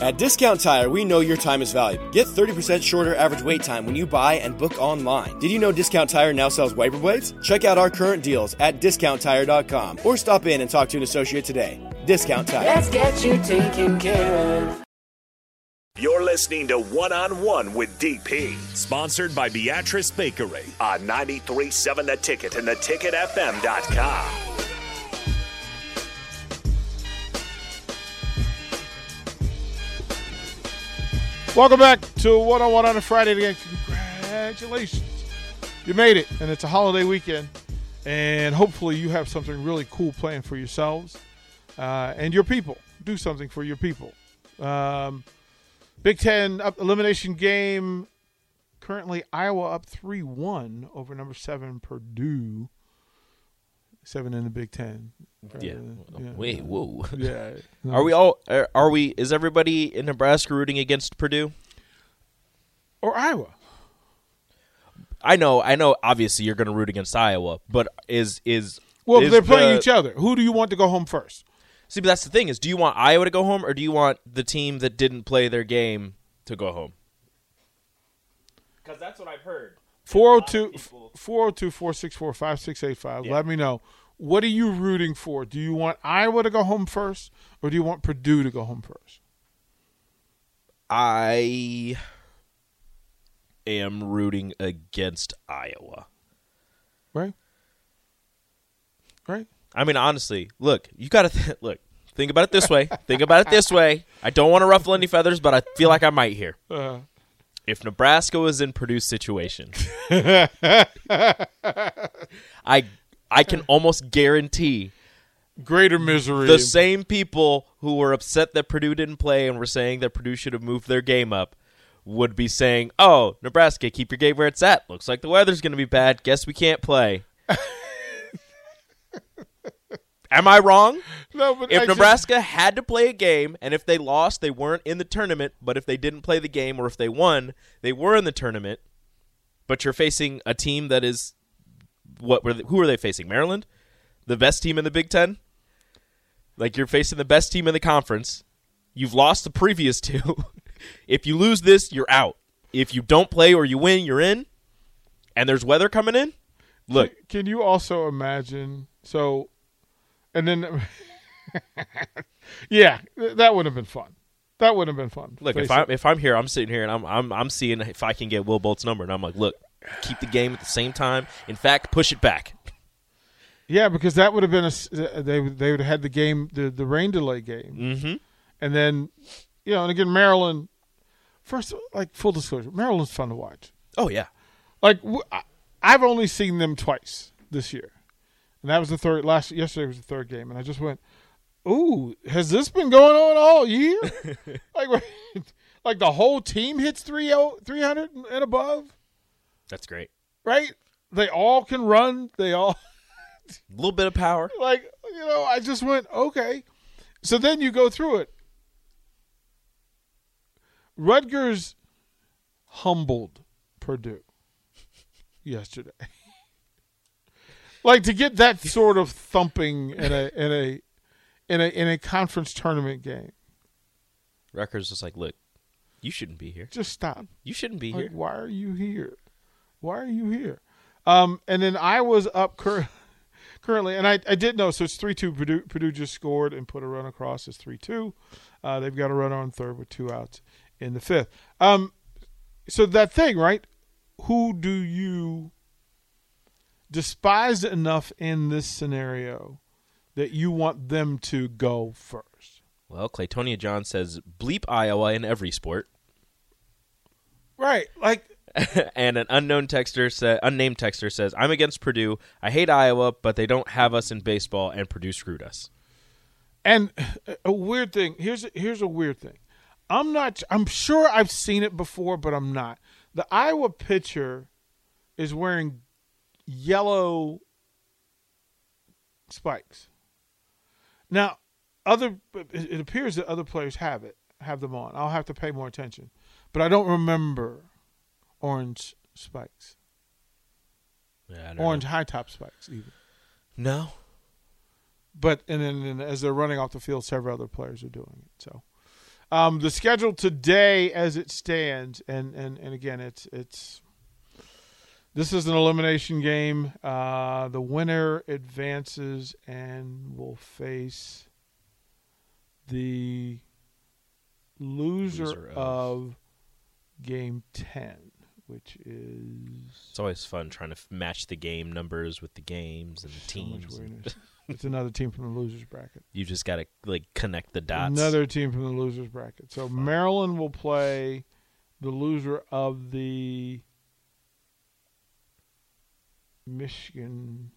At Discount Tire, we know your time is valuable. Get 30% shorter average wait time when you buy and book online. Did you know Discount Tire now sells wiper blades? Check out our current deals at discounttire.com or stop in and talk to an associate today. Discount Tire. Let's get you taken care of. You're listening to One on One with DP, sponsored by Beatrice Bakery on 93.7 The Ticket and theticketfm.com. Welcome back to One on One on a Friday again. Congratulations. You made it, and it's a holiday weekend. And hopefully, you have something really cool planned for yourselves uh, and your people. Do something for your people. Um, Big Ten elimination game. Currently, Iowa up 3 1 over number seven, Purdue. Seven in the Big Ten. Yeah. Uh, yeah. Wait, whoa. Yeah. Are we all? Are, are we? Is everybody in Nebraska rooting against Purdue? Or Iowa. I know, I know. Obviously, you're going to root against Iowa, but is is Well, is they're playing the- each other. Who do you want to go home first? See, but that's the thing is, do you want Iowa to go home, or do you want the team that didn't play their game to go home? Because that's what I've heard. 402 402 464 5685. Let me know. What are you rooting for? Do you want Iowa to go home first or do you want Purdue to go home first? I am rooting against Iowa. Right? Right? I mean, honestly, look, you got to th- look. Think about it this way. think about it this way. I don't want to ruffle any feathers, but I feel like I might here. Uh, If Nebraska was in Purdue's situation, I I can almost guarantee greater misery. the same people who were upset that Purdue didn't play and were saying that Purdue should have moved their game up would be saying, "Oh, Nebraska, keep your game where it's at. Looks like the weather's going to be bad. Guess we can't play." Am I wrong? no, but If I just- Nebraska had to play a game, and if they lost, they weren't in the tournament. But if they didn't play the game, or if they won, they were in the tournament. But you're facing a team that is what? Were they, who are they facing? Maryland, the best team in the Big Ten. Like you're facing the best team in the conference. You've lost the previous two. if you lose this, you're out. If you don't play or you win, you're in. And there's weather coming in. Look, Can you also imagine? So, and then, yeah, that would have been fun. That would have been fun. Look, if. I'm if I'm here, I'm sitting here and I'm I'm I'm seeing if I can get Will Bolt's number, and I'm like, look, keep the game at the same time. In fact, push it back. yeah, because that would have been a s- they would- they would have had the game the the rain delay game, Mm-hmm. and then you know, and again Maryland. First, like full disclosure, Maryland's fun to watch. Oh yeah, Like I've only seen them twice this year, and that was the third. Last yesterday was the third game, and I just went, "Ooh, has this been going on all year? like, like the whole team hits 30 300 and above, that's great. right? They all can run. They all A little bit of power. like you know. I just went okay. So then you go through it. Rutgers humbled Purdue yesterday. Like to get that sort of thumping in a in a in a in a conference tournament game. Rutgers was like, look, you shouldn't be here. Just stop. You shouldn't be Like, here. why are you here? Why are you here? Um, and then I was up cur- currently, and I, I did know. So it's three two. Purdue, Purdue just scored and put a run across. It's three two. Uh, they've got a run on third with two outs in the fifth. Um, so that thing, right? Who do you despise enough in this scenario that you want them to go first? Well, Claytonia John says, bleep Iowa in every sport. Right, like and an unknown texter sa- unnamed texter says, I'm against Purdue. I hate Iowa, but they don't have us in baseball, and Purdue screwed us. And uh, a weird thing. Here's here's a weird thing. I'm not. I'm sure I've seen it before, but I'm not. The Iowa pitcher is wearing yellow spikes. Now, other it appears that other players have it, have them on. I'll have to pay more attention, but I don't remember orange spikes, Yeah, orange know. high top spikes even. No. but and then and as they're running off the field, several other players are doing it. So, Um, the schedule today, as it stands, and and and again, it's it's this is an elimination game. Uh, the winner advances and will face the loser, Loser of- of game ten, which is It's always fun trying to f- match the game numbers with the games and the so teams. and- it's another team from the losers bracket. you just got to like connect the dots. Another team from the losers bracket. So Maryland will play the loser of the Michigan.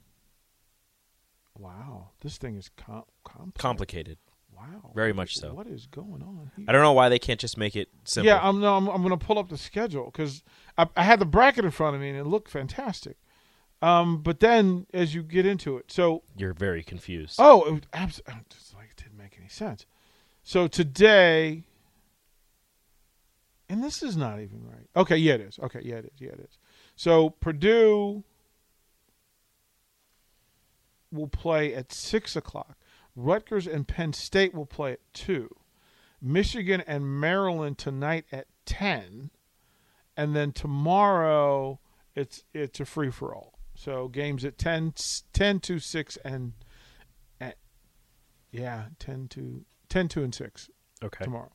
Wow, this thing is com- complex. complicated. Wow, Very much so. What is going on here? I don't know why they can't just make it simple. Yeah, I'm no, I'm, I'm going to pull up the schedule because I, I had the bracket in front of me and it looked fantastic. Um, but then as you get into it, so You're very confused. Oh, it was abs- it's like it didn't make any sense. So today, and this is not even right. Okay, yeah, it is. Okay, yeah, it is. Yeah, it is. So Purdue will play at six o'clock. Rutgers and Penn State will play at two. Michigan and Maryland tonight at ten, and then tomorrow it's it's a free for all. So games at 10, 10 to six and at, yeah, 10 to 10 2 and six okay. tomorrow,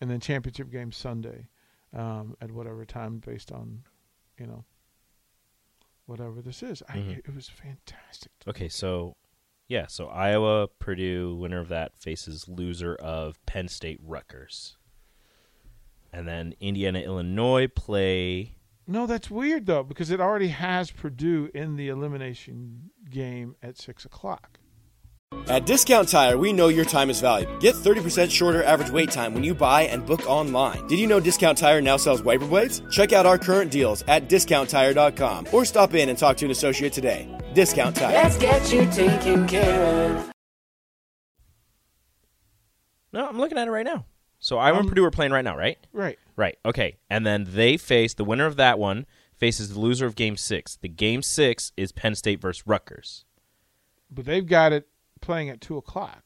and then championship game Sunday um, at whatever time based on you know whatever this is. I, Mhm. it was fantastic. Okay, so yeah, so Iowa, Purdue, winner of that faces loser of Penn State, Rutgers, and then Indiana, Illinois play. No, that's weird though because it already has Purdue in the elimination game at six o'clock. At Discount Tire, we know your time is valuable. Get 30% shorter average wait time when you buy and book online. Did you know Discount Tire now sells wiper blades? Check out our current deals at discounttire.com or stop in and talk to an associate today. Discount Tire. Let's get you taken care of. No, I'm looking at it right now. So Iowa and Um, Purdue are playing right now, right? Right. Right. Okay, and then they face the winner of that one faces the loser of Game Six. The Game Six is Penn State versus Rutgers. But they've got it playing at two o'clock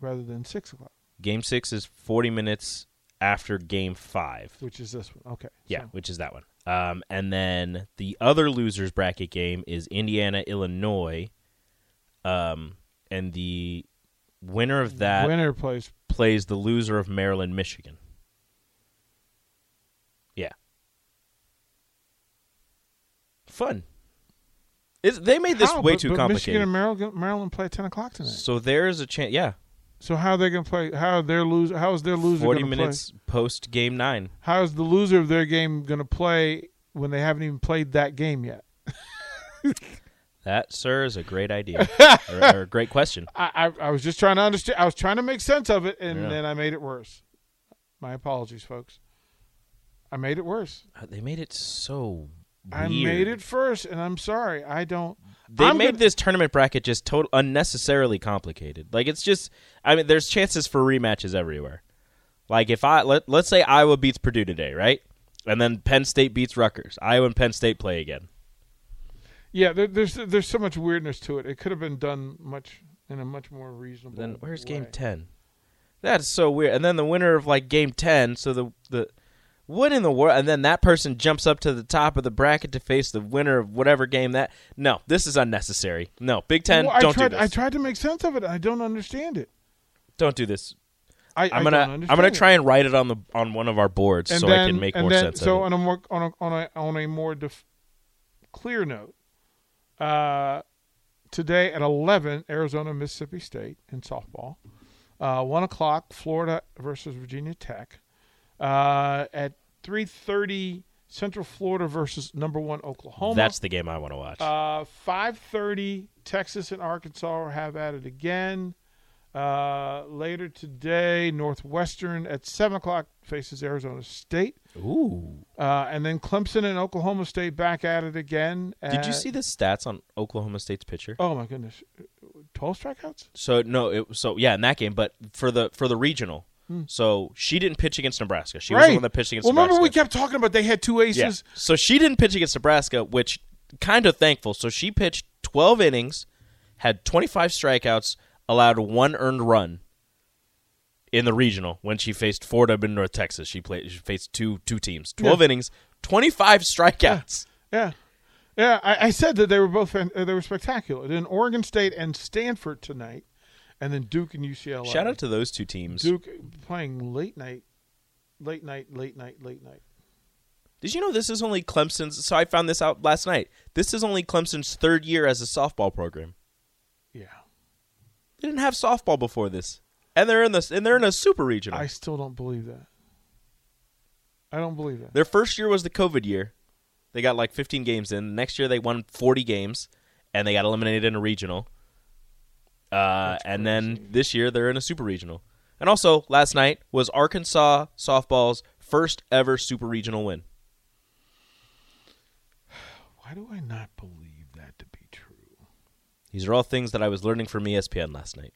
rather than six o'clock, Game Six is 40 minutes after Game Five. which is this one. Okay. Yeah, so- which is that one. Um, and then the other losers bracket game is Indiana Illinois. Um, and the winner of that winner plays. plays the loser of Maryland Michigan. Yeah. Fun. It's, they made this How? way But- too but complicated. Michigan and Maryland, Maryland play at ten o'clock tonight. so there's a chance. Yeah, So how are they going to play? How are their loser? How is their loser forty going to minutes post game nine. How is the loser of their game going to play when they haven't even played that game yet? That, sir, is a great idea or, or a great question. I, I I was just trying to understand. I was trying to make sense of it, and Yeah. then I made it worse. My apologies, folks. I made it worse. Uh, They made it so. Weird. I made it first, and I'm sorry. I don't. They I'm made gonna- this tournament bracket just total unnecessarily complicated. Like it's just, I mean, there's chances for rematches everywhere. Like if I let let's say Iowa beats Purdue today, right? And then Penn State beats Rutgers. Iowa and Penn State play again. Yeah, there, there's there's so much weirdness to it. It could have been done much in a much more reasonable. Then where's game ten? That's so weird. And then the winner of like game ten, so the the what in the world? And then that person jumps up to the top of the bracket to face the winner of whatever game that. No, this is unnecessary. No, Big Ten, Well, I don't tried. do this. I tried to make sense of it. I don't understand it. don't do this. I, I'm gonna I'm gonna try and write it on the on one of our boards and so then, I can make more then, sense So of on it. a more on a on a on a more def- clear note, uh, today at eleven, Arizona Mississippi State in softball. Uh, One o'clock, Florida versus Virginia Tech. Uh, at three thirty, Central Florida versus number one Oklahoma. That's the game I want to watch. Uh, five thirty, Texas and Arkansas have at it again. Uh, later today, Northwestern at seven o'clock faces Arizona State, Ooh. uh, and then Clemson and Oklahoma State back at it again. Did you see the stats on Oklahoma State's pitcher? Oh my goodness, twelve strikeouts. So no, it so yeah in that game, but for the for the regional. So she didn't pitch against Nebraska. She was the one that pitched against Hmm. well, Nebraska. remember we kept talking about they had two aces. yeah. So she didn't pitch against Nebraska, which kind of thankful. So she pitched 12 innings, had 25 strikeouts, allowed one earned run, in the regional when she faced Fordham, North Texas. She played. She faced two two teams, twelve yeah. innings, twenty five strikeouts. Yeah, yeah. I, I, said that they were both uh, they were spectacular. In Oregon State and Stanford tonight, and then Duke and UCLA. Shout out to those two teams. Duke playing late night, late night, late night, late night. Did you know this is only Clemson's? So I found this out last night. This is only Clemson's third year as a softball program. Yeah, they didn't have softball before this and they're in this and they're in a super regional. I still don't believe that. I don't believe that. Their first year was the COVID year. They got like 15 games in. Next year they won 40 games, and they got eliminated in a regional. Uh, and then this year they're in a super regional. And also last night was Arkansas softball's first ever super regional win. Why do I not believe that to be true? These are all things that I was learning from ESPN last night.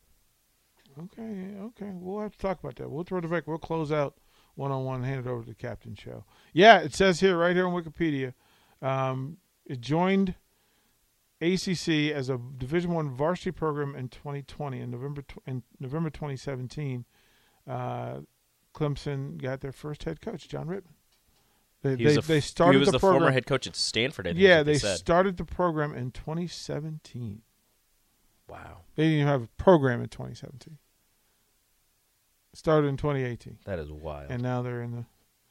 Okay, okay. We'll have to talk about that. We'll throw the break. We'll close out one on one, hand it over to the captain show. Yeah, it says here, right here on Wikipedia, um, it joined ACC as a Division One varsity program in 2020. In November in November 2017, uh, Clemson got their first head coach, John Rittman. They, they, they started he was the, the program, former head coach at Stanford. yeah, they, they started the program in 2017. Wow. They didn't even have a program in 2017. Started in 2018. That is wild. And now they're in the.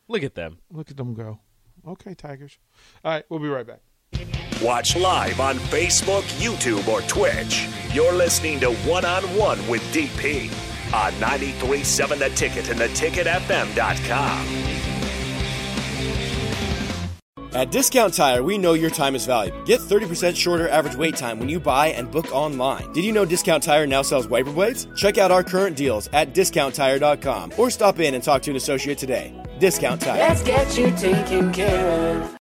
Look at them. Look at them go. Okay, Tigers. All right, we'll be right back. Watch live on Facebook, YouTube, or Twitch. You're listening to One on One with DP on 93.7 The Ticket and theticketfm.com. At Discount Tire, we know your time is valuable. Get 30% shorter average wait time when you buy and book online. Did you know Discount Tire now sells wiper blades? Check out our current deals at discounttire.com or stop in and talk to an associate today. Discount Tire. Let's get you taken care of.